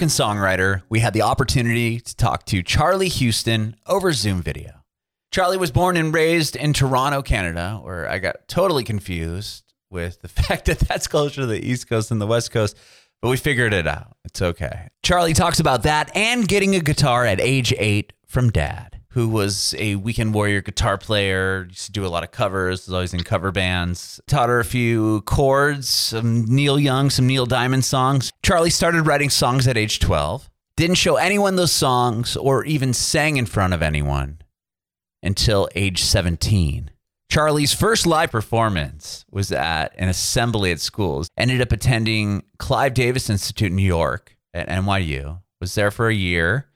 American songwriter, we had the opportunity to talk to Charlie Houston over Zoom video. Charlie was born and raised in Toronto, Canada, where I got totally confused with the fact that that's closer to the East Coast than the West Coast, but we figured it out. It's okay. Charlie talks about that and getting a guitar at age eight from dad who was a weekend warrior guitar player, used to do a lot of covers, was always in cover bands. Taught her a few chords, some Neil Young, some Neil Diamond songs. Charlie started writing songs at age 12. Didn't show anyone those songs or even sang in front of anyone until age 17. Charlie's first live performance was at an assembly at schools. Ended up attending Clive Davis Institute in New York at NYU. Was there for a year.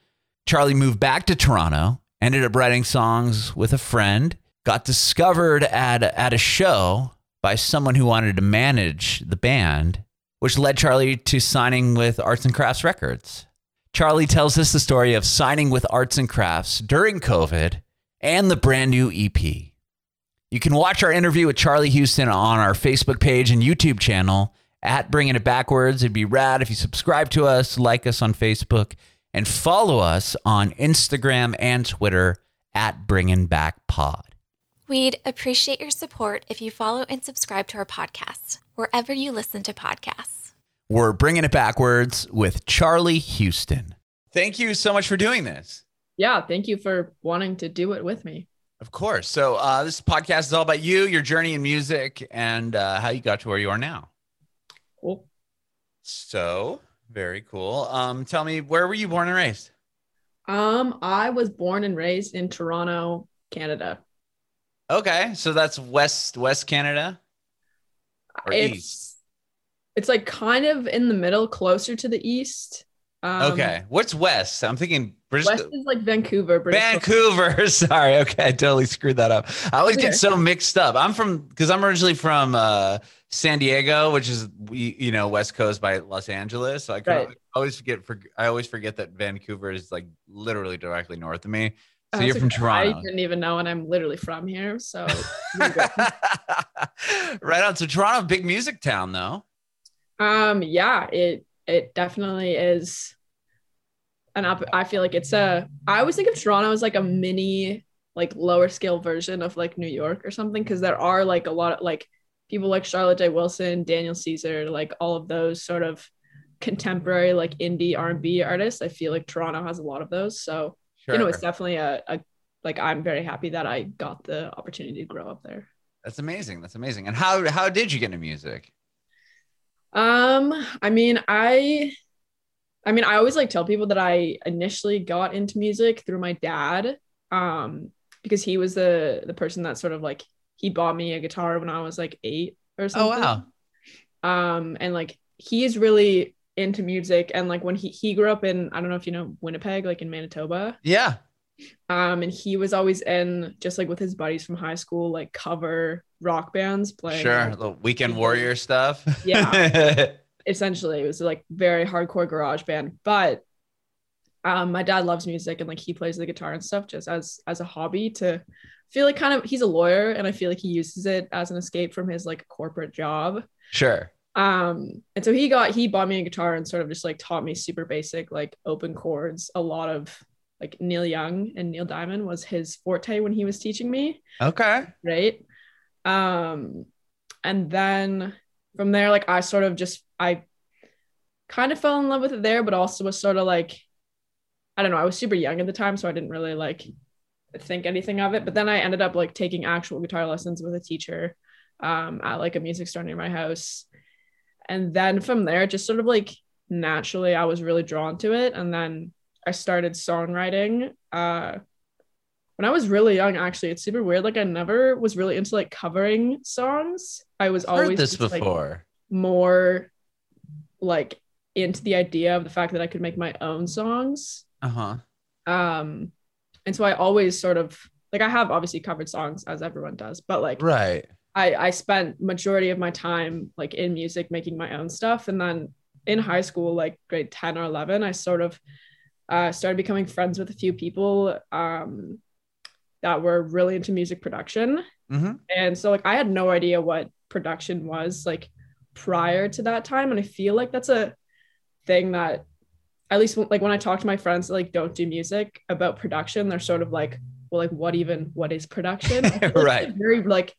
Charlie moved back to Toronto ended up writing songs with a friend, got discovered at, at a show by someone who wanted to manage the band, which led Charlie to signing with Arts and Crafts Records. Charlie tells us the story of signing with Arts and Crafts during COVID and the brand new EP. You can watch our interview with Charlie Houston on our Facebook page and YouTube channel at Bringing It Backwards. It'd be rad if you subscribe to us, like us on Facebook, and follow us on Instagram and Twitter at Bringing Back Pod. We'd appreciate your support if you follow and subscribe to our podcast wherever you listen to podcasts. We're bringing it backwards with Charlie Houston. Thank you so much for doing this. Yeah, thank you for wanting to do it with me. Of course. So, uh, this podcast is all about you, your journey in music, and uh, how you got to where you are now. Cool. So, very cool. Um, tell me, where were you born and raised? Um, I was born and raised in Toronto, Canada. Okay, so that's west West Canada. Or it's, east? It's like kind of in the middle, closer to the east. Um, okay, what's west? I'm thinking British. West is like Vancouver. British Vancouver. Sorry. Okay, I totally screwed that up. I always get so mixed up. I'm from because I'm originally from uh, San Diego, which is you know West Coast by Los Angeles. So I right. always forget. For, I always forget that Vancouver is like literally directly north of me. So you're from Toronto. I didn't even know, and I'm literally from here. So right on. So Toronto, big music town, though. Um. Yeah. It it definitely is an up. I feel like it's a. I always think of Toronto as like a mini, like lower scale version of like New York or something, because there are like a lot of like people like Charlotte Day Wilson, Daniel Caesar, like all of those sort of contemporary like indie R&B artists. I feel like Toronto has a lot of those. So sure. you know, it's definitely a, a like I'm very happy that I got the opportunity to grow up there. That's amazing. That's amazing. And how how did you get into music? Um, I mean, I I mean, I always like tell people that I initially got into music through my dad. Um, because he was the the person that sort of like he bought me a guitar when I was like eight or something. Oh wow. Um, and like he is really into music and like when he he grew up in I don't know if you know Winnipeg, like in Manitoba. Yeah. Um, and he was always in just like with his buddies from high school, like cover rock bands playing. Sure, the weekend warrior stuff. Yeah. Essentially, it was like very hardcore garage band. But um, my dad loves music and like he plays the guitar and stuff just as as a hobby to feel like kind of he's a lawyer and I feel like he uses it as an escape from his like corporate job. Sure. Um, and so he got he bought me a guitar and sort of just like taught me super basic like open chords, a lot of like Neil Young and Neil Diamond was his forte when he was teaching me. Okay. Right. Um, and then from there, like I sort of just I kind of fell in love with it there, but also was sort of like I don't know, I was super young at the time, so I didn't really like think anything of it. But then I ended up like taking actual guitar lessons with a teacher um, at like a music store near my house. And then from there, just sort of like naturally, I was really drawn to it. And then I started songwriting uh, when I was really young. Actually, it's super weird. Like I never was really into like covering songs. I was I've always this just, before like, more like into the idea of the fact that I could make my own songs. Uh huh. Um, and so I always sort of like I have obviously covered songs as everyone does, but like right. I I spent majority of my time like in music making my own stuff, and then in high school, like grade ten or eleven, I sort of uh, started becoming friends with a few people um, that were really into music production. Mm-hmm. And so, like, I had no idea what production was like prior to that time. And I feel like that's a thing that at least like when I talk to my friends that like don't do music about production, they're sort of like, well, like what even what is production? Right. Very like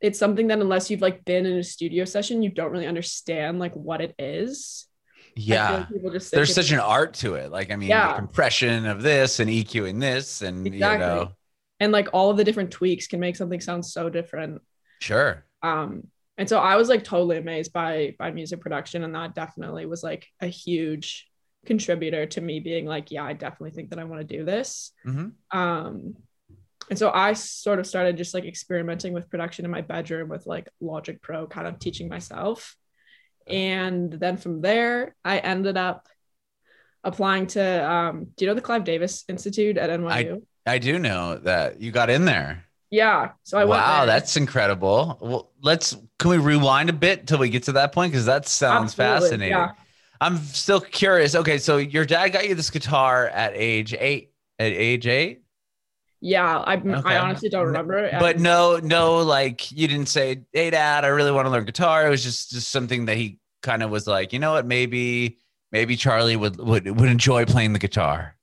it's something that unless you've like been in a studio session, you don't really understand like what it is. Yeah. like people just There's such an art to it. Like, I mean, Yeah. the compression of this and EQing this, and Exactly. you know, and like all of the different tweaks can make something sound so different. sure. Um and so I was like totally amazed by by music production and that definitely was like a huge contributor to me being like, yeah, I definitely think that I want to do this. hmm um and so i sort of started just like experimenting with production in my bedroom with like logic pro kind of teaching myself and then from there i ended up applying to um do you know the clive davis institute at nyu I do know that you got in there. yeah so i went wow, that's incredible. Well, let's can we rewind a bit till we get to that point because that sounds Absolutely, fascinating. yeah. I'm still curious. Okay, so your dad got you this guitar at age eight. At age eight, yeah i, Okay. I honestly don't remember but no, no, like you didn't say, "Hey, Dad, I really want to learn guitar." It was just just something that he kind of was like, you know what, maybe maybe Charlie would would would enjoy playing the guitar.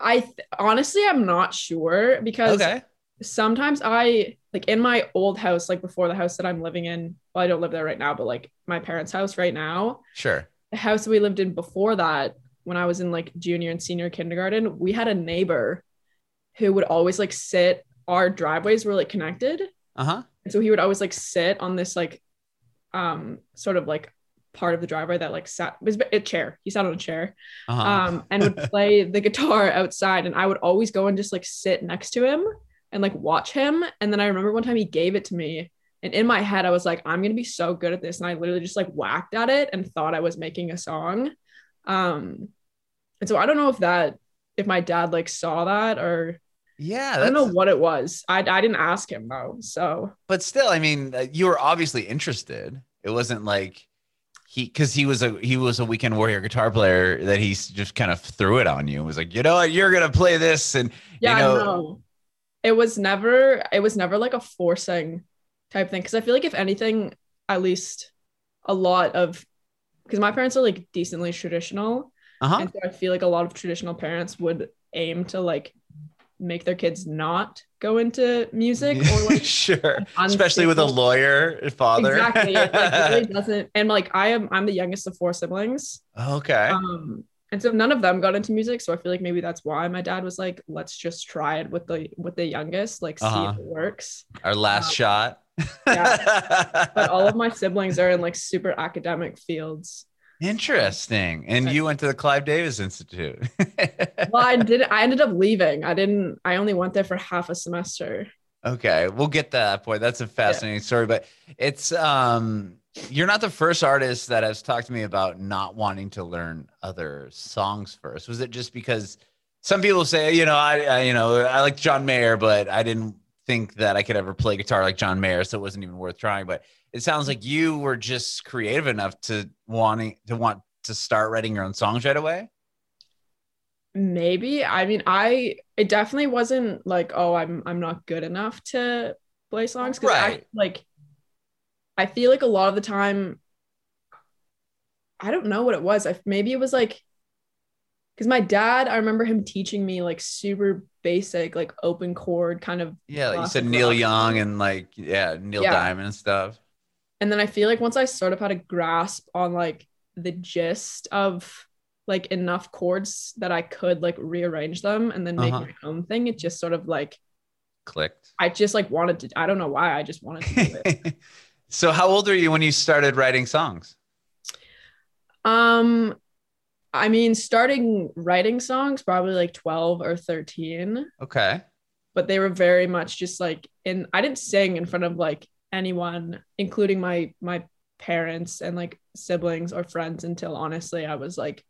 i th- honestly i'm not sure because Okay, sometimes I like in my old house, like before the house that I'm living in. Well, I don't live there right now, but like my parents' house right now, sure. the house we lived in before that, when I was in like junior and senior kindergarten, we had a neighbor who would always like sit. Our driveways were like connected, Uh huh. and so he would always like sit on this like, um, sort of like part of the driveway that like sat was a chair. He sat on a chair, Uh huh. um, and would play the guitar outside. And I would always go and just like sit next to him and like watch him. And then I remember one time he gave it to me. And in my head, I was like, I'm gonna be so good at this. And I literally just like whacked at it and thought I was making a song. Um, and so I don't know if that if my dad like saw that or yeah, I don't know what it was. I I didn't ask him though. So but still, I mean, uh, you were obviously interested. It wasn't like he because he was a he was a weekend warrior guitar player that he just kind of threw it on you. and Was like, you know what, you're gonna play this, and yeah, you know, no. It was never it was never like a forcing type thing. Cause I feel like if anything, at least a lot of because my parents are like decently traditional. uh huh, And so I feel like a lot of traditional parents would aim to like make their kids not go into music or like sure, especially with a lawyer father. Exactly. It like really doesn't and like I am I'm the youngest of four siblings. okay, Um and so none of them got into music. So I feel like maybe that's why my dad was like, let's just try it with the with the youngest, like see Uh-huh. if it works. our last um, shot. But all of my siblings are in like super academic fields. Interesting. And you went to the Clive Davis Institute. Well, I did I ended up leaving. I didn't I only went there for half a semester. okay, we'll get to that point. That's a fascinating story, but it's um you're not the first artist that has talked to me about not wanting to learn other songs first. Was it just because some people say, you know, I, I you know, I like John Mayer, but I didn't think that I could ever play guitar like John Mayer, so it wasn't even worth trying. But it sounds like you were just creative enough to wanting to want to start writing your own songs right away. Maybe. I mean, I it definitely wasn't like, oh, I'm I'm not good enough to play songs. 'cause I Right. like I feel like a lot of the time I don't know what it was. I maybe it was like because my dad, I remember him teaching me like super basic, like open chord kind of Yeah, like you said Neil. Young and like yeah, Neil Yeah. Diamond and stuff. And then I feel like once I sort of had a grasp on like the gist of like enough chords that I could like rearrange them and then make Uh-huh. my own thing, it just sort of like Clicked. I just like wanted to I don't know why I just wanted to do it. so how old are you when you started writing songs? um I mean starting writing songs probably like 12 or 13, Okay. but they were very much just like in I didn't sing in front of like anyone including my my parents and like siblings or friends until honestly I was like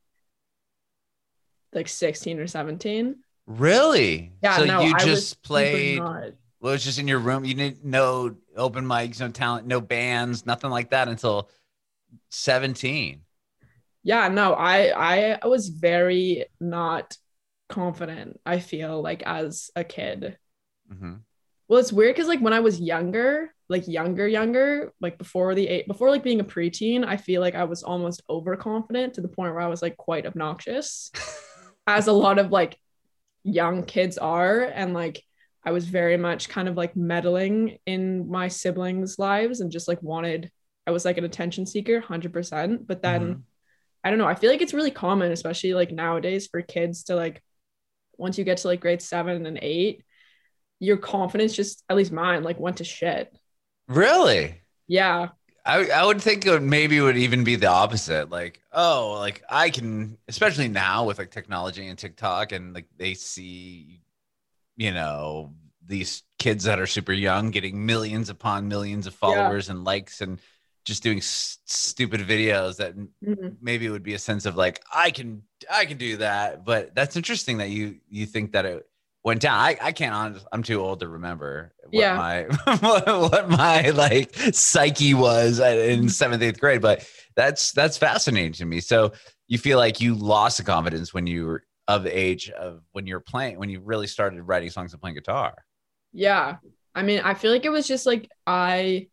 like 16 or 17. Really? Yeah, So no, you I just played well, it was just in your room. You didn't know open mics, no talent, no bands, nothing like that until 17. Yeah, no, I I was very not confident, I feel like as a kid. hmm Well, it's weird because like when I was younger, like younger, younger, like before the eight, before like being a preteen, I feel like I was almost overconfident to the point where I was like quite obnoxious, as a lot of like young kids are. And like I was very much kind of like meddling in my siblings' lives and just like wanted, I was like an attention seeker, 100%. But then Mhm. I don't know, I feel like it's really common, especially like nowadays for kids to like, once you get to like grade seven and eight, your confidence just, at least mine, like went to shit. Really? Yeah. I, I would think it would maybe would even be the opposite. Like, oh, like I can, especially now with like technology and TikTok, and like they see, you know, these kids that are super young getting millions upon millions of followers and likes and just doing s- stupid videos that Mhm. maybe it would be a sense of like I can I can do that. But that's interesting that you you think that it went down. I, I can't honest, I'm too old to remember what Yeah. my what, what my like psyche was in mm-hmm. seventh, eighth grade. But that's that's fascinating to me. So you feel like you lost the confidence when you were of the age of when you're playing when you really started writing songs and playing guitar. Yeah. I mean, I feel like it was just like I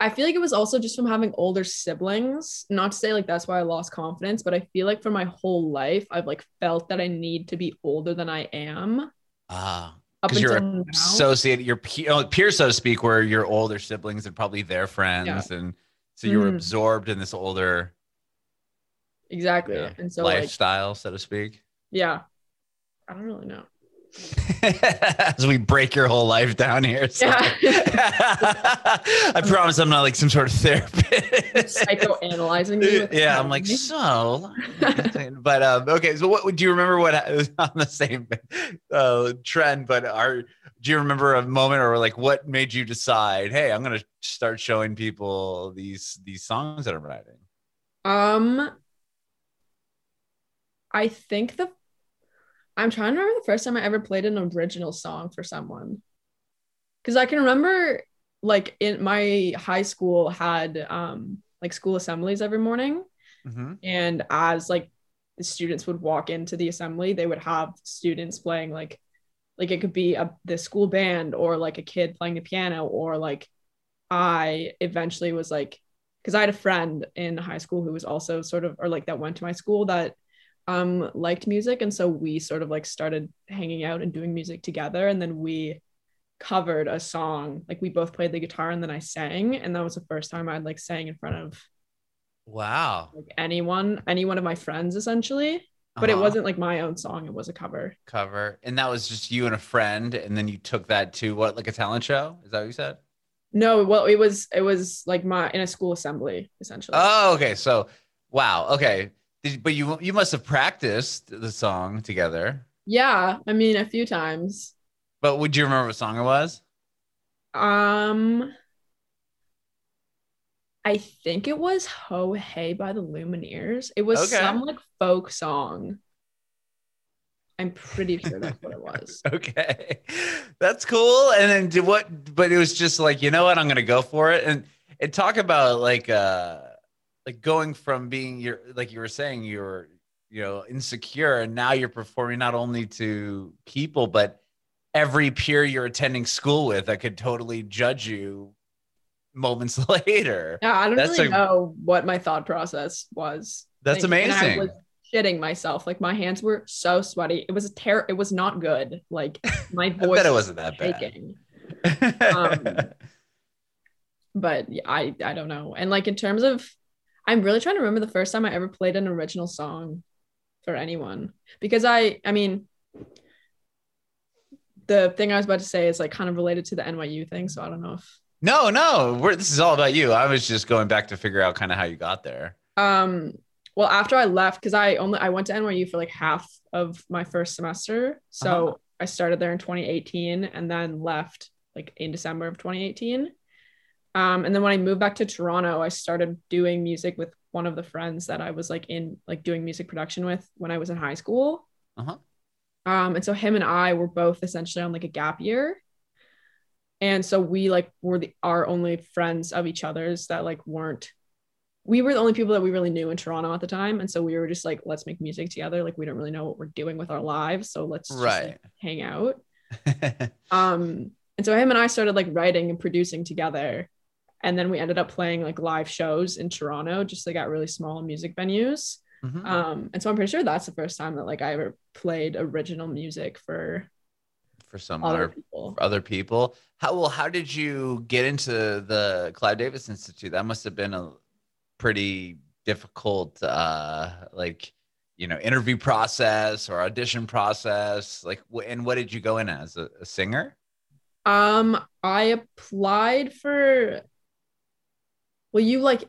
I feel like it was also just from having older siblings. Not to say like that's why I lost confidence, but I feel like for my whole life I've like felt that I need to be older than I am. Ah, Up because you're associated, you're pe- oh, peers, so to speak, where your older siblings and probably their friends, and so you were Mhm. absorbed in this older exactly. yeah, And so like lifestyle, so to speak. yeah. I don't really know. As we break your whole life down here. so- I promise I'm not like some sort of therapist. Psychoanalyzing you. yeah, I'm like so. but um, okay, so what do you remember? What on the same uh, trend? But are do you remember a moment or like what made you decide? Hey, I'm gonna start showing people these these songs that I'm writing. Um, I think the I'm trying to remember the first time I ever played an original song for someone. Cause I can remember like in my high school had um like school assemblies every morning. Mm-hmm. And as like the students would walk into the assembly, they would have students playing like like it could be a the school band or like a kid playing the piano or like I eventually was like because I had a friend in high school who was also sort of or like that went to my school that um liked music and so we sort of like started hanging out and doing music together and then we covered a song like we both played the guitar and then I sang and that was the first time I'd like sang in front of Wow. like anyone any one of my friends essentially but it Uh-huh. wasn't like my own song it was a cover cover, and that was just you and a friend, and then you took that to what, like a talent show? Is that what you said? no well it was it was like my in a school assembly essentially Oh, okay. So, wow. Okay. Did, but you you must have practiced the song together. yeah i mean a few times But would you remember what song it was? um i think it was ho hey by the lumineers it was Okay. some like folk song i'm pretty sure that's what it was Okay, that's cool. And then did what? But it was just like you know what? I'm gonna go for it. And and talk about like uh like going from being your like you were saying you're you know insecure, and now you're performing not only to people but every peer you're attending school with that could totally judge you moments later. yeah i don't That's really a- know what my thought process was That's Like, and I was shitting myself like my hands were so sweaty it was a terror it was not good like my I voice bet it was wasn't that bad. Um, but yeah, I I don't know. And like in terms of I'm really trying to remember the first time I ever played an original song for anyone because I I mean the thing I was about to say is like kind of related to the NYU thing, so I don't know if no, no, we're, this is all about you. I was just going back to figure out kind of how you got there. um well after I left cuz I only I went to NYU for like half of my first semester. So Uh-huh. I started there in 2018 and then left like in December of 2018. Um, and then when I moved back to Toronto, I started doing music with one of the friends that I was like in like doing music production with when I was in high school. Uh-huh. Um, and so him and I were both essentially on like a gap year. And so we like were the, our only friends of each other's that like weren't we were the only people that we really knew in Toronto at the time. And so we were just like, let's make music together. Like we don't really know what we're doing with our lives. So let's just, like, Right. hang out. Um, and so him and I started like writing and producing together. And then we ended up playing like live shows in Toronto, just like at really small music venues. Mhm. Um, and so I'm pretty sure that's the first time that like I ever played original music for for some other other, people. for other people. How well? How did you get into the Clive Davis Institute? That must have been a pretty difficult, uh, like you know, interview process or audition process. Like, and what did you go in as a, a singer? Um, I applied for well, you like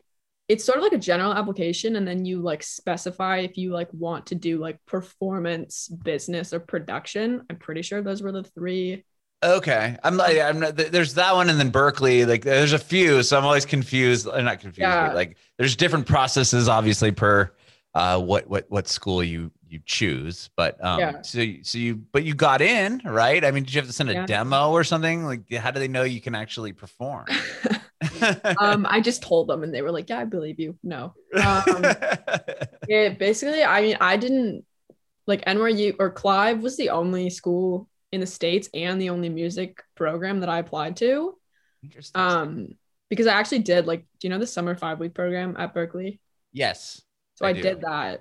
it's sort of like a general application, and then you like specify if you like want to do like performance, business, or production. I'm pretty sure those were the three. Okay, I'm like, I'm not, there's that one, and then Berklee. Like, there's a few, so I'm always confused. i'm Not confused, Yeah. but like, there's different processes, obviously, per uh, what what what school you you choose. But um, Yeah. so you- so you but you got in, right? I mean, did you have to send a Yeah. demo or something? Like, how do they know you can actually perform? um, I just told them, and they were like, "Yeah, I believe you." No, um, it basically, I mean, I didn't like NYU or Clive was the only school in the states and the only music program that I applied to. Interesting. Um, because I actually did like, do you know the summer five week program at Berklee? yes. So I I, did that.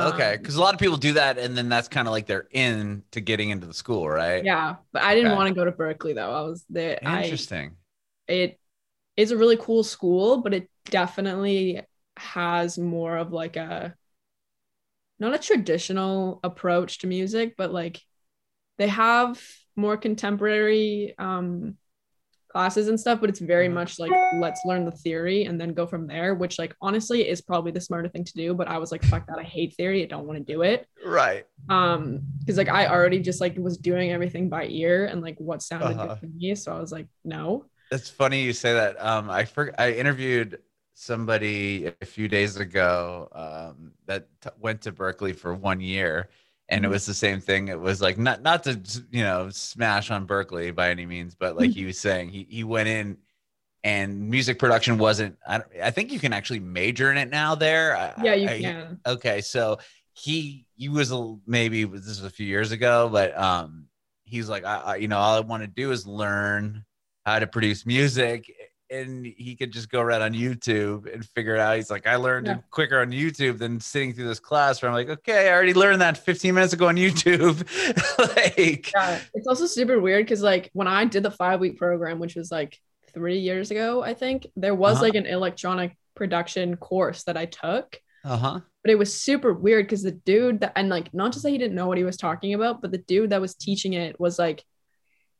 Okay, Um, because a lot of people do that, and then that's kind of like they're in to getting into the school, right? yeah, but I didn't Okay. want to go to Berklee though. I was there. I Interesting. it is a really cool school, but it definitely has more of like a not a traditional approach to music, but like they have more contemporary um classes and stuff, but it's very Mhm. much like let's learn the theory and then go from there, which like honestly is probably the smarter thing to do, but I was like fuck that, I hate theory, I don't want to do it. right. Um because like I already just like was doing everything by ear and like what sounded Uh-huh. good to me, so I was like no. It's funny you say that. Um, I for, I interviewed somebody a few days ago um, that t- went to Berklee for one year, and it Mhm. was the same thing. It was like not not to you know smash on Berklee by any means, but like he was saying, he he went in and music production wasn't. I, don't- I think you can actually major in it now. There, I- Yeah, you I- can. Okay, so he he was a maybe this was a few years ago, but um he's like I, I you know all I want to do is learn how to produce music and he could just go right on YouTube and figure it out. He's like I learned Yeah. it quicker on YouTube than sitting through this class where I'm like, okay, I already learned that 15 minutes ago on YouTube. like Yeah, it's also super weird because like when I did the five week program, which was like three years ago, I think there was Uh-huh. like an electronic production course that I took, uh-huh. but it was super weird because the dude that and like not to say he didn't know what he was talking about, but the dude that was teaching it was like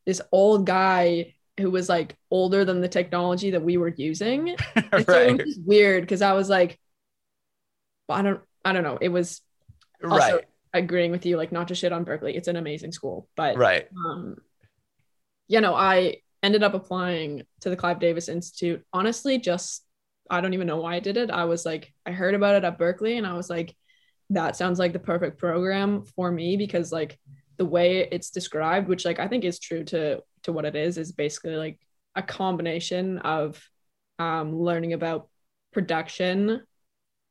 this old guy who was like older than the technology that we were using. And so it was weird because I was like, I don't, I don't know. It was also Right. agreeing with you, like not to shit on Berklee. It's an amazing school, but Right. um you know i ended up applying to the clive davis institute honestly just i don't even know why i did it i was like i heard about it at berklee and i was like that sounds like the perfect program for me because like the way it's described which like i think is true to to what it is is basically like a combination of um learning about production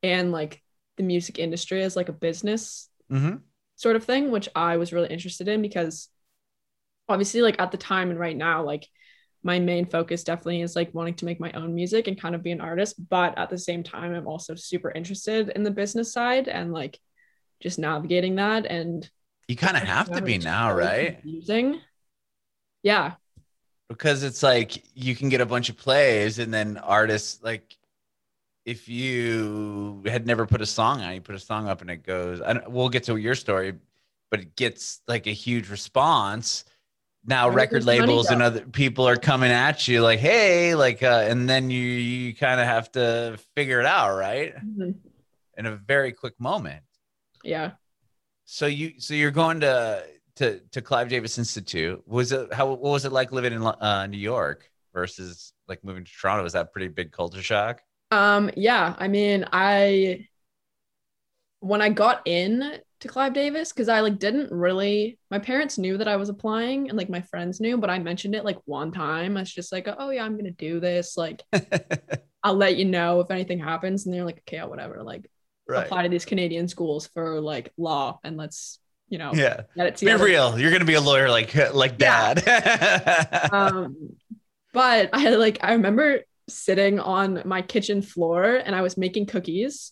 and like the music industry as like a business hmm sort of thing, which I was really interested in because obviously, like at the time and right now, like my main focus definitely is like wanting to make my own music and kind of be an artist. But at the same time, I'm also super interested in the business side and like just navigating that. And You kind of have to be now, right? Confusing. Yeah. because it's like you can get a bunch of plays and then artists like if you had never put a song on you put a song up and it goes I we'll get to your story but it gets like a huge response now record labels and other people are coming at you like hey like uh, and then you you kind of have to figure it out right Mhm. in a very quick moment Yeah. so you so you're going to to to Clive Davis Institute. Was it how what was it like living in uh, New York versus like moving to Toronto? Was that a pretty big culture shock? Um, yeah, I mean, I when I got in to Clive Davis, because I like didn't really my parents knew that I was applying and like my friends knew, but I mentioned it like one time. I was just like, oh yeah, I'm gonna do this. Like, I'll let you know if anything happens. And they're like, okay, whatever. Like right. apply to these Canadian schools for like law and let's you know, Yeah. Be real. You're gonna be a lawyer like like Yeah. dad. um but i like i remember sitting on my kitchen floor and i was making cookies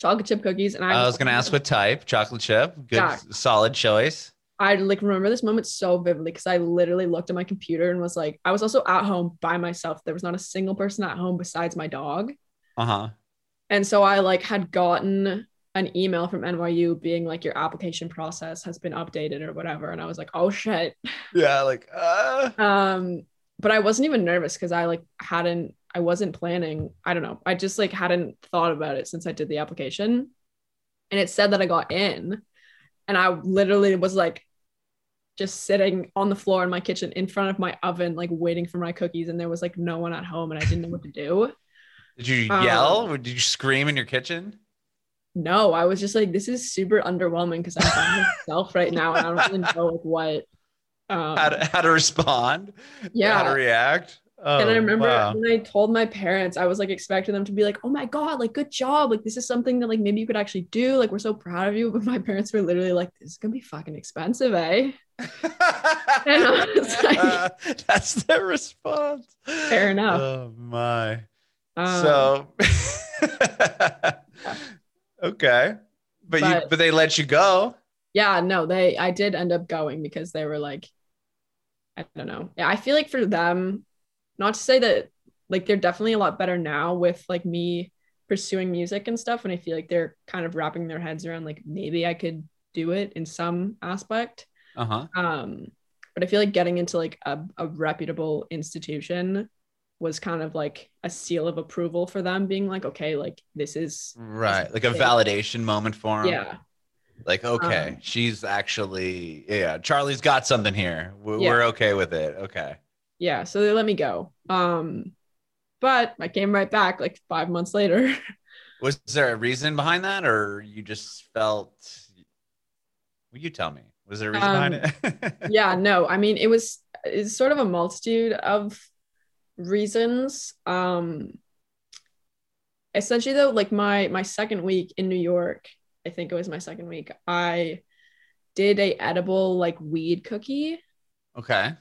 chocolate chip cookies and i I was gonna ask what type. Chocolate chip. Good Yeah. solid choice. i like remember this moment so vividly because i literally looked at my computer and was like i was also at home by myself there was not a single person at home besides my dog Uh-huh. and so i like had gotten an email from nyu being like your application process has been updated or whatever. And i was like oh shit. Yeah, like uh. Um but i wasn't even nervous because i like hadn't i wasn't planning i don't know i just like hadn't thought about it since i did the application. And it said that i got in and i literally was like just sitting on the floor in my kitchen in front of my oven like waiting for my cookies and there was like no one at home and i didn't know what to do. Did you Um, yell? Or did you scream in your kitchen? No i was just like this is super underwhelming because i'm by myself right now and i don't really know like what um, How to how to respond? yeah How to react? Oh, and I remember wow. when I told my parents, I was like expecting them to be like, "Oh my god, like good job! Like this is something that like maybe you could actually do. Like we're so proud of you." But my parents were literally like, "This is gonna be fucking expensive, eh?" And I was like- That's their response. Fair enough. Oh my. Um, so okay. But, you But- but they let you go. yeah, no, they I did end up going because they were like, I don't know. Yeah, I feel like for them, not to say that like they're definitely a lot better now with like me pursuing music and stuff, and I feel like they're kind of wrapping their heads around like maybe I could do it in some aspect. Uh-huh. um but i feel like getting into like a, a reputable institution was kind of like a seal of approval for them being like okay like this is Right. Like a Yeah. validation moment for 'em. yeah Like, okay, Um, she's actually, yeah, Charlie's got something here. We're, Yeah. we're okay with it. Okay. yeah so they let me go um but i came right back like five months later Was there a reason behind that, or you just felt? will you tell me. Was there a reason behind Um, it? yeah no i mean it was it's sort of a multitude of reasons um essentially though like my my second week in new york i think it was my second week i did a edible like weed cookie okay.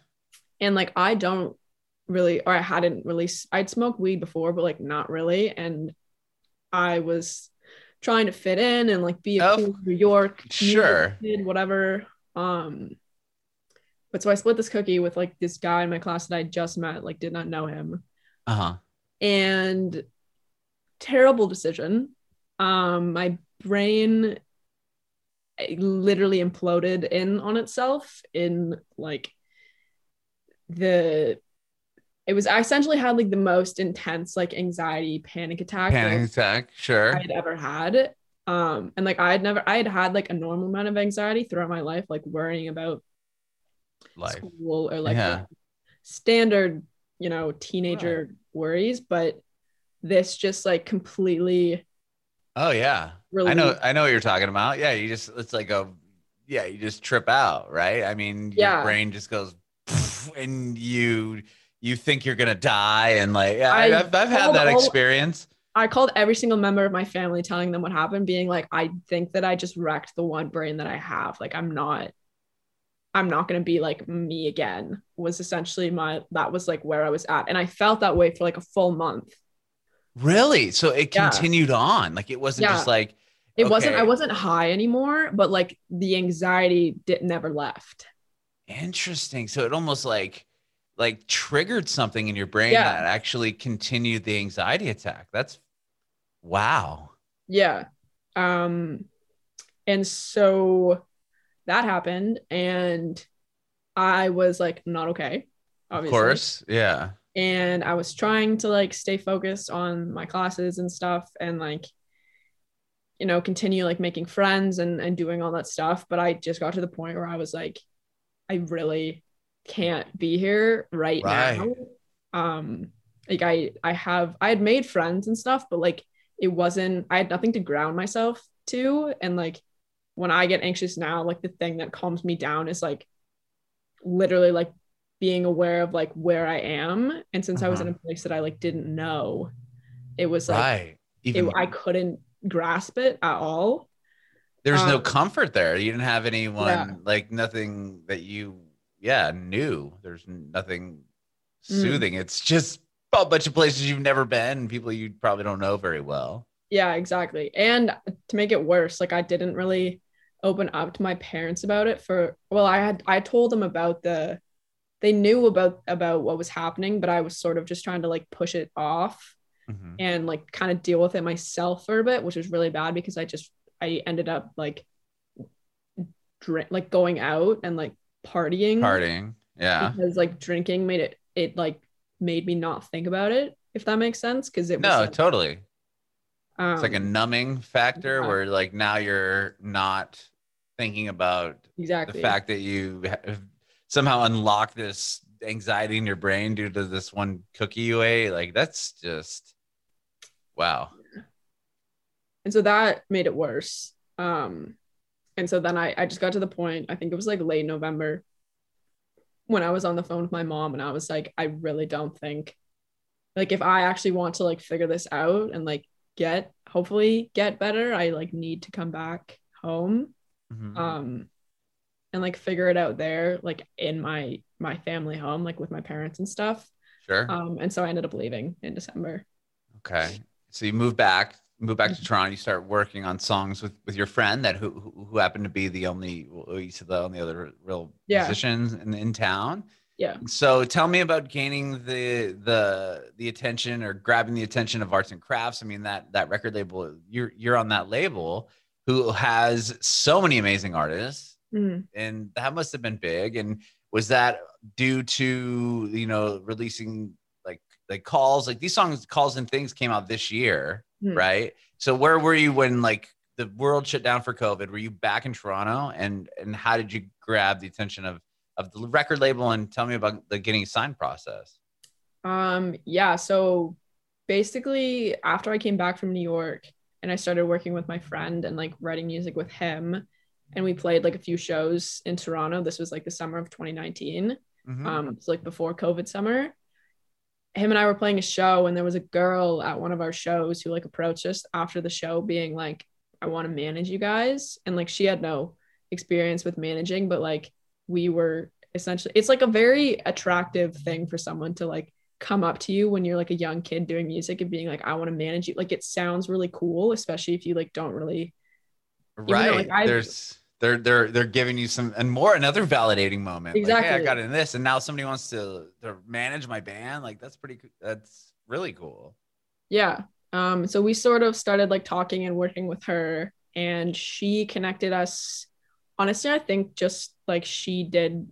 and like i don't really or i hadn't really I'd smoked weed before but like not really and i was trying to fit in and like be a Oh, cool new york sure. kid, whatever um but so i split this cookie with like this guy in my class that i just met like did not know him Uh huh. and terrible decision um my brain eh, literally imploded in on itself in like the it was I essentially had like the most intense like anxiety panic attack Panic attack. Sure. I had ever had um and like I had never I had had like a normal amount of anxiety throughout my life like worrying about Life. school or like Yeah. standard you know teenager worries but this just like completely Oh yeah. really I know. I know what you're talking about. Yeah. You just. It's like a. Yeah. You just trip out, right? I mean, your Yeah. brain just goes, and you you think you're gonna die, and like, yeah, I, have I've had that all- experience. I called every single member of my family telling them what happened, being like, I think that I just wrecked the one brain that I have. Like, I'm not, I'm not going to be like me again, was essentially my, that was like where I was at. And I felt that way for like a full month. Really? So it Yeah. continued on. Like it wasn't Yeah. just like It wasn't, I wasn't high anymore, but like the anxiety did never left. interesting. So it almost like like triggered something in your brain Yeah. that actually continued the anxiety attack. That's wow. Yeah. Um, and so that happened. And I was like, not okay. Of course. Yeah. and I was trying to like stay focused on my classes and stuff and like you know continue like making friends and and doing all that stuff but I just got to the point where I was like I really can't be here right, Right. now um like I I have I had made friends and stuff but like it wasn't I had nothing to ground myself to and like when I get anxious now like the thing that calms me down is like literally like being aware of like where I am. And since I was in a place that I like didn't know, it was like right. it, I couldn't grasp it at all. There's no Um, comfort there. You didn't have anyone Yeah. like nothing that you yeah knew. There's nothing Mm. soothing. It's just a bunch of places you've never been and people you probably don't know very well. Yeah, exactly. And to make it worse, like I didn't really open up to my parents about it for well, I had I told them about the they knew about about what was happening, but I was sort of just trying to like push it off Mhm. and like kind of deal with it myself for a bit, which was really bad because I just I ended up like drink like going out and like partying Partying. Yeah. because like drinking made it it like made me not think about it if that makes sense because it was No, like, totally. It's like a um, numbing factor yeah. where like now you're not thinking about exactly the fact that you somehow unlocked this anxiety in your brain due to this one cookie you ate. Like that's just wow. and so that made it worse um and so then I, I just got to the point i think it was like late november when i was on the phone with my mom and i was like i really don't think like if i actually want to like figure this out and like get hopefully get better i like need to come back home Mhm. um and like figure it out there like in my my family home like with my parents and stuff sure. um and so i ended up leaving in december Okay. So you move back, move back to Toronto. You start working on songs with with your friend that who who, who happened to be the only you said the only other real Yeah. musicians in in town. Yeah So tell me about gaining the the the attention or grabbing the attention of arts and crafts. I mean that that record label you're you're on that label who has so many amazing artists Mhm. and that must have been big and was that due to you know releasing like like calls like these songs calls and things came out this year Hmm. right so where were you when like the world shut down for covid were you back in toronto and and how did you grab the attention of of the record label and tell me about the getting signed process Um, yeah, so basically after I came back from New York and I started working with my friend and like writing music with him and we played like a few shows in Toronto. This was like the summer of 2019. Mhm. Um, it's like before COVID summer. Him and I were playing a show and there was a girl at one of our shows who like approached us after the show being like, I want to manage you guys. And like she had no experience with managing, but like we were essentially it's like a very attractive thing for someone to like come up to you when you're like a young kid doing music and being like i want to manage you. Like it sounds really cool especially if you like don't really though, right. like, I- there's they're they're they're giving you some and more another validating moment. Like, hey, i got in this and now somebody wants to to manage my band. Like that's pretty that's really cool. Yeah um so we sort of started like talking and working with her and she connected us honestly i think just like she did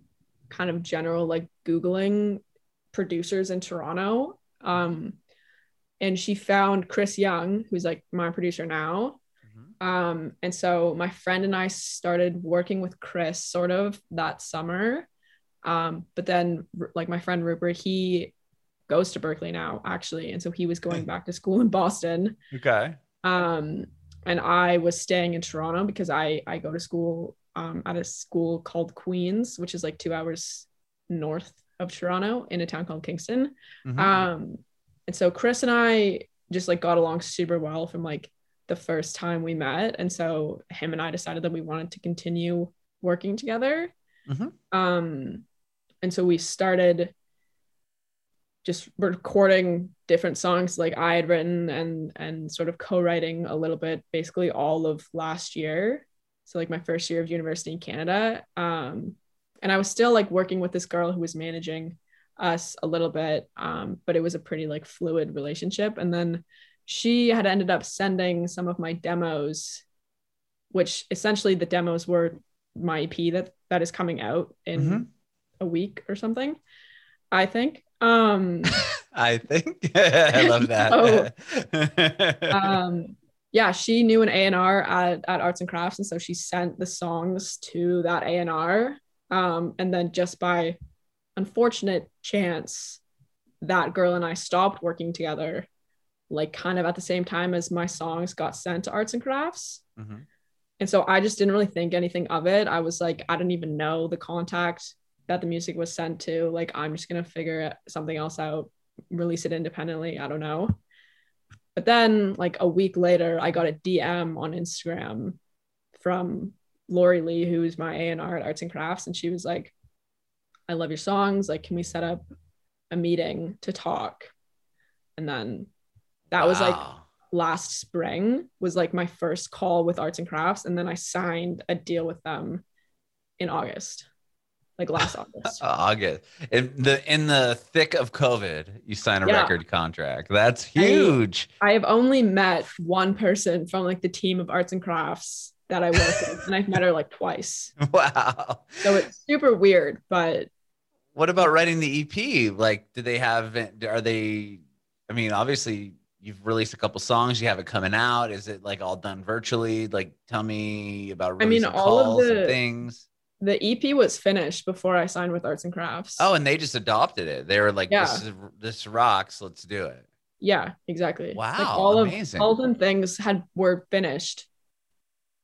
kind of general like googling producers in toronto um and she found Chris Yonge who's like my producer now Um, and so my friend and I started working with Chris sort of that summer. Um, but then like my friend Rupert, he goes to Berklee now actually. And so he was going back to school in Boston. okay Um, and I was staying in Toronto because I, I go to school um, at a school called Queen's, which is like two hours north of Toronto in a town called Kingston. Mhm. Um, and so Chris and I just like got along super well from like the first time we met. And so him and I decided that we wanted to continue working together. Mhm. Um, and so we started just recording different songs like I had written and and sort of co-writing a little bit basically all of last year. So like my first year of university in Canada. Um, and I was still like working with this girl who was managing us a little bit um, but it was a pretty like fluid relationship and then she had ended up sending some of my demos which essentially the demos were my ep that that is coming out in Mhm. a week or something i think um i think i love that Oh. um yeah she knew an a&r at, at arts and crafts and so she sent the songs to that a&r um, and then just by unfortunate chance that girl and i stopped working together like kind of at the same time as my songs got sent to arts and crafts. Mhm. and so i just didn't really think anything of it. I was like i didn't even know the contact that the music was sent to. Like i'm just going to figure something else out release it independently. I don't know but then like a week later i got a dm on instagram from Lori Lee, who's my A&R at Arts and Crafts, and she was like, I love your songs. Like, can we set up a meeting to talk? And then that was like last spring was like my first call with Arts and Crafts. And then I signed a deal with them in August, like last August. August. In the in the thick of COVID, you sign a Yeah. record contract. That's huge. I have only met one person from like the team of Arts and Crafts that I work with, and I've met her like twice. Wow. So it's super weird, but What about writing the EP? Like, do they have? Are they? I mean, obviously, you've released a couple songs. You have it coming out. Is it like all done virtually? Like, tell me about. I mean, all of the- things. The EP was finished before I signed with Arts and Crafts. Oh, and they just adopted it. They were like, Yeah. "This is this rocks. Let's do it." yeah, exactly. Wow, like all amazing. of all them things had were finished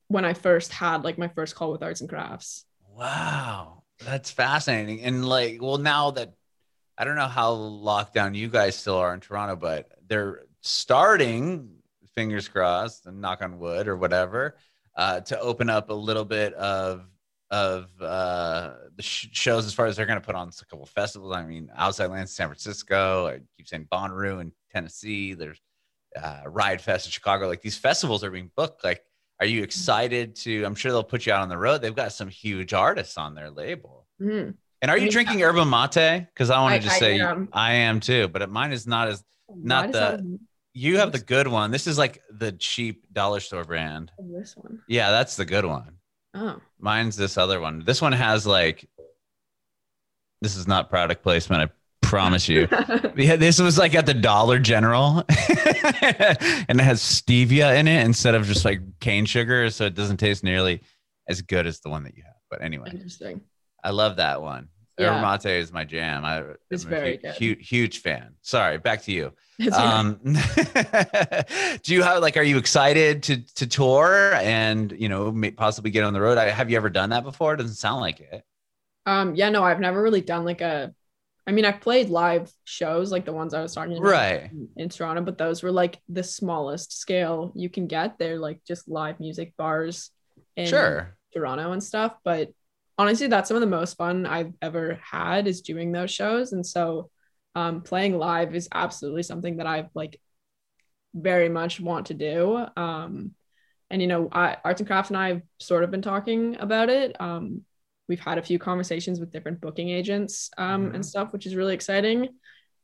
when I first had like my first call with Arts and Crafts. Wow, that's fascinating. And like, well, now that I don't know how locked down you guys still are in Toronto, but they're starting, fingers crossed, and knock on wood or whatever, uh, to open up a little bit of of uh, the sh- shows as far as they're going to put on a couple festivals. I mean, Outside Lands, San Francisco. I keep saying Bonnaroo in Tennessee. There's uh, Riot Fest in Chicago. Like these festivals are being booked. Like, are you excited to? I'm sure they'll put you out on the road. They've got some huge artists on their label. Mhm. And are you mean, drinking yerba mate? Because I want to just I say am. I am too, but mine is not as. Not the- You have the good one. This is like the cheap dollar store brand. this one. Yeah, that's the good one. Oh, Mine's this other one. This one has like. This is not product placement. I promise you. Yeah, this was like at the Dollar General, and it has stevia in it instead of just like cane sugar, so it doesn't taste nearly as good as the one that you have. But anyway, interesting. I love that one. Yeah. Yerba mate is my jam. I, It's I'm a very hu- good. hu- huge fan. Sorry, back to you. Um, do you have like? Are you excited to to tour and you know may, possibly get on the road? I, have you ever done that before? It doesn't sound like it. Um, yeah, no, I've never really done like a. I mean, I've played live shows like the ones I was talking about Right. in, in Toronto, but those were like the smallest scale you can get. They're like just live music bars in Sure. Toronto and stuff. But honestly, that's some of the most fun I've ever had is doing those shows. And so um, playing live is absolutely something that I've like very much want to do. Um, and you know, I, Arts and Crafts and I have sort of been talking about it. Um, we've had a few conversations with different booking agents um, Mhm. and stuff, which is really exciting.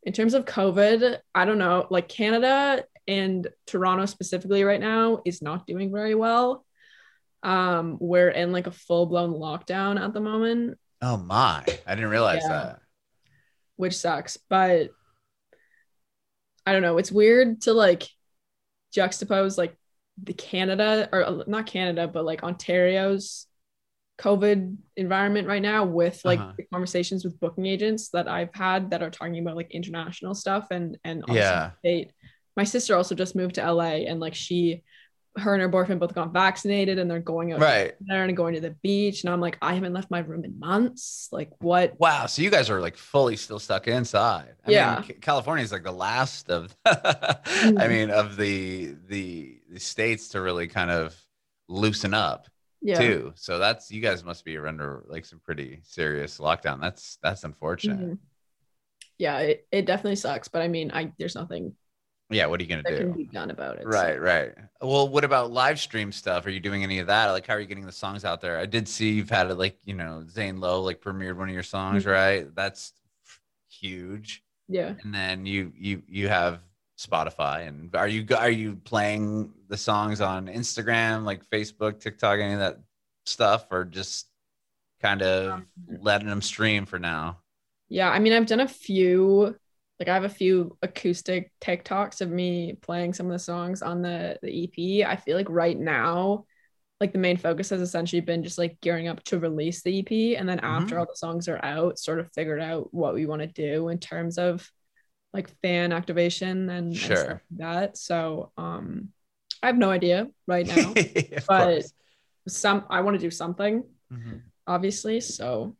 In terms of COVID, I don't know, like Canada and Toronto specifically right now is not doing very well. Um, we're in like a full blown lockdown at the moment, Oh my! I didn't realize Yeah. that. which sucks. But I don't know. It's weird to like juxtapose like the Canada or uh, not Canada, but like Ontario's COVID environment right now with like Uh-huh. the conversations with booking agents that I've had that are talking about like international stuff and and also Yeah. state. My sister also just moved to LA and like she her and her boyfriend both got vaccinated and they're going out Right. there and going to the beach and I'm like I haven't left my room in months like what Wow. So you guys are like fully still stuck inside. I Yeah. Mean, California is like the last of, I mean, of the, the the states to really kind of loosen up yeah too. So that's you guys must be under like some pretty serious lockdown. That's that's unfortunate. Mhm. yeah it, it definitely sucks but I mean I there's nothing Yeah. What are you gonna do? can be done about it so. Right, right. Well, what about live stream stuff? Are you doing any of that? Like, how are you getting the songs out there? I did see you've had it, like, you know, Zane Lowe like premiered one of your songs, Mhm. right? That's huge. yeah And then you you you have Spotify, and are you are you playing the songs on Instagram, like Facebook, TikTok, any of that stuff, or just kind of Um, letting them stream for now? Yeah, I mean, I've done a few, like I have a few acoustic TikToks of me playing some of the songs on the the EP. I feel like right now, like the main focus has essentially been just like gearing up to release the EP, and then after Mhm. all the songs are out, sort of figured out what we want to do in terms of like fan activation and, and Sure. stuff like that. So, um, I have no idea right now. But- course. some I want to do something, Mhm. obviously. So,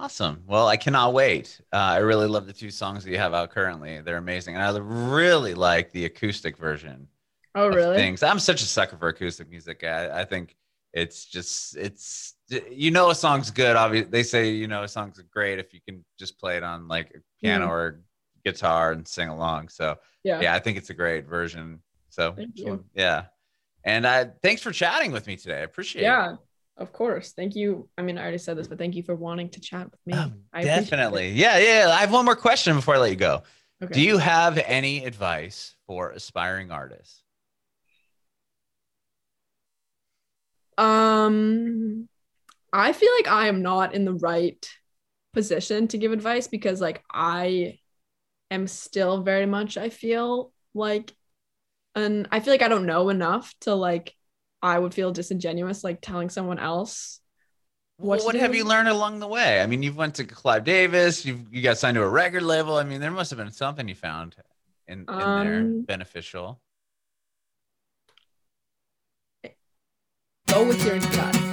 Awesome. Well, I cannot wait. Uh, I really love the two songs that you have out currently. They're amazing. And I really like the acoustic version Oh, really? things. I'm such a sucker for acoustic music. I, I think it's just it's you know a song's good. Obviously, they say you know a song's great if you can just play it on like a piano Mhm. or guitar and sing along. So Yeah. yeah, I think it's a great version. So Thank you. yeah, and uh, thanks for chatting with me today. I appreciate it. Yeah. Of course. Thank you. I mean, I already said this, but thank you for wanting to chat with me. Oh, I definitely. Yeah, yeah. I have one more question before I let you go. Okay. Do you have any advice for aspiring artists? Um, I feel like I am not in the right position to give advice because, like, I am still very much, I feel like, and I feel like I don't know enough to, like, I would feel disingenuous, like, telling someone else. What, to what have you learned along the way? I mean, you've went to Clive Davis. you've you got signed to a record label. I mean, there must have been something you found in, in there Um, beneficial. Go with your gut.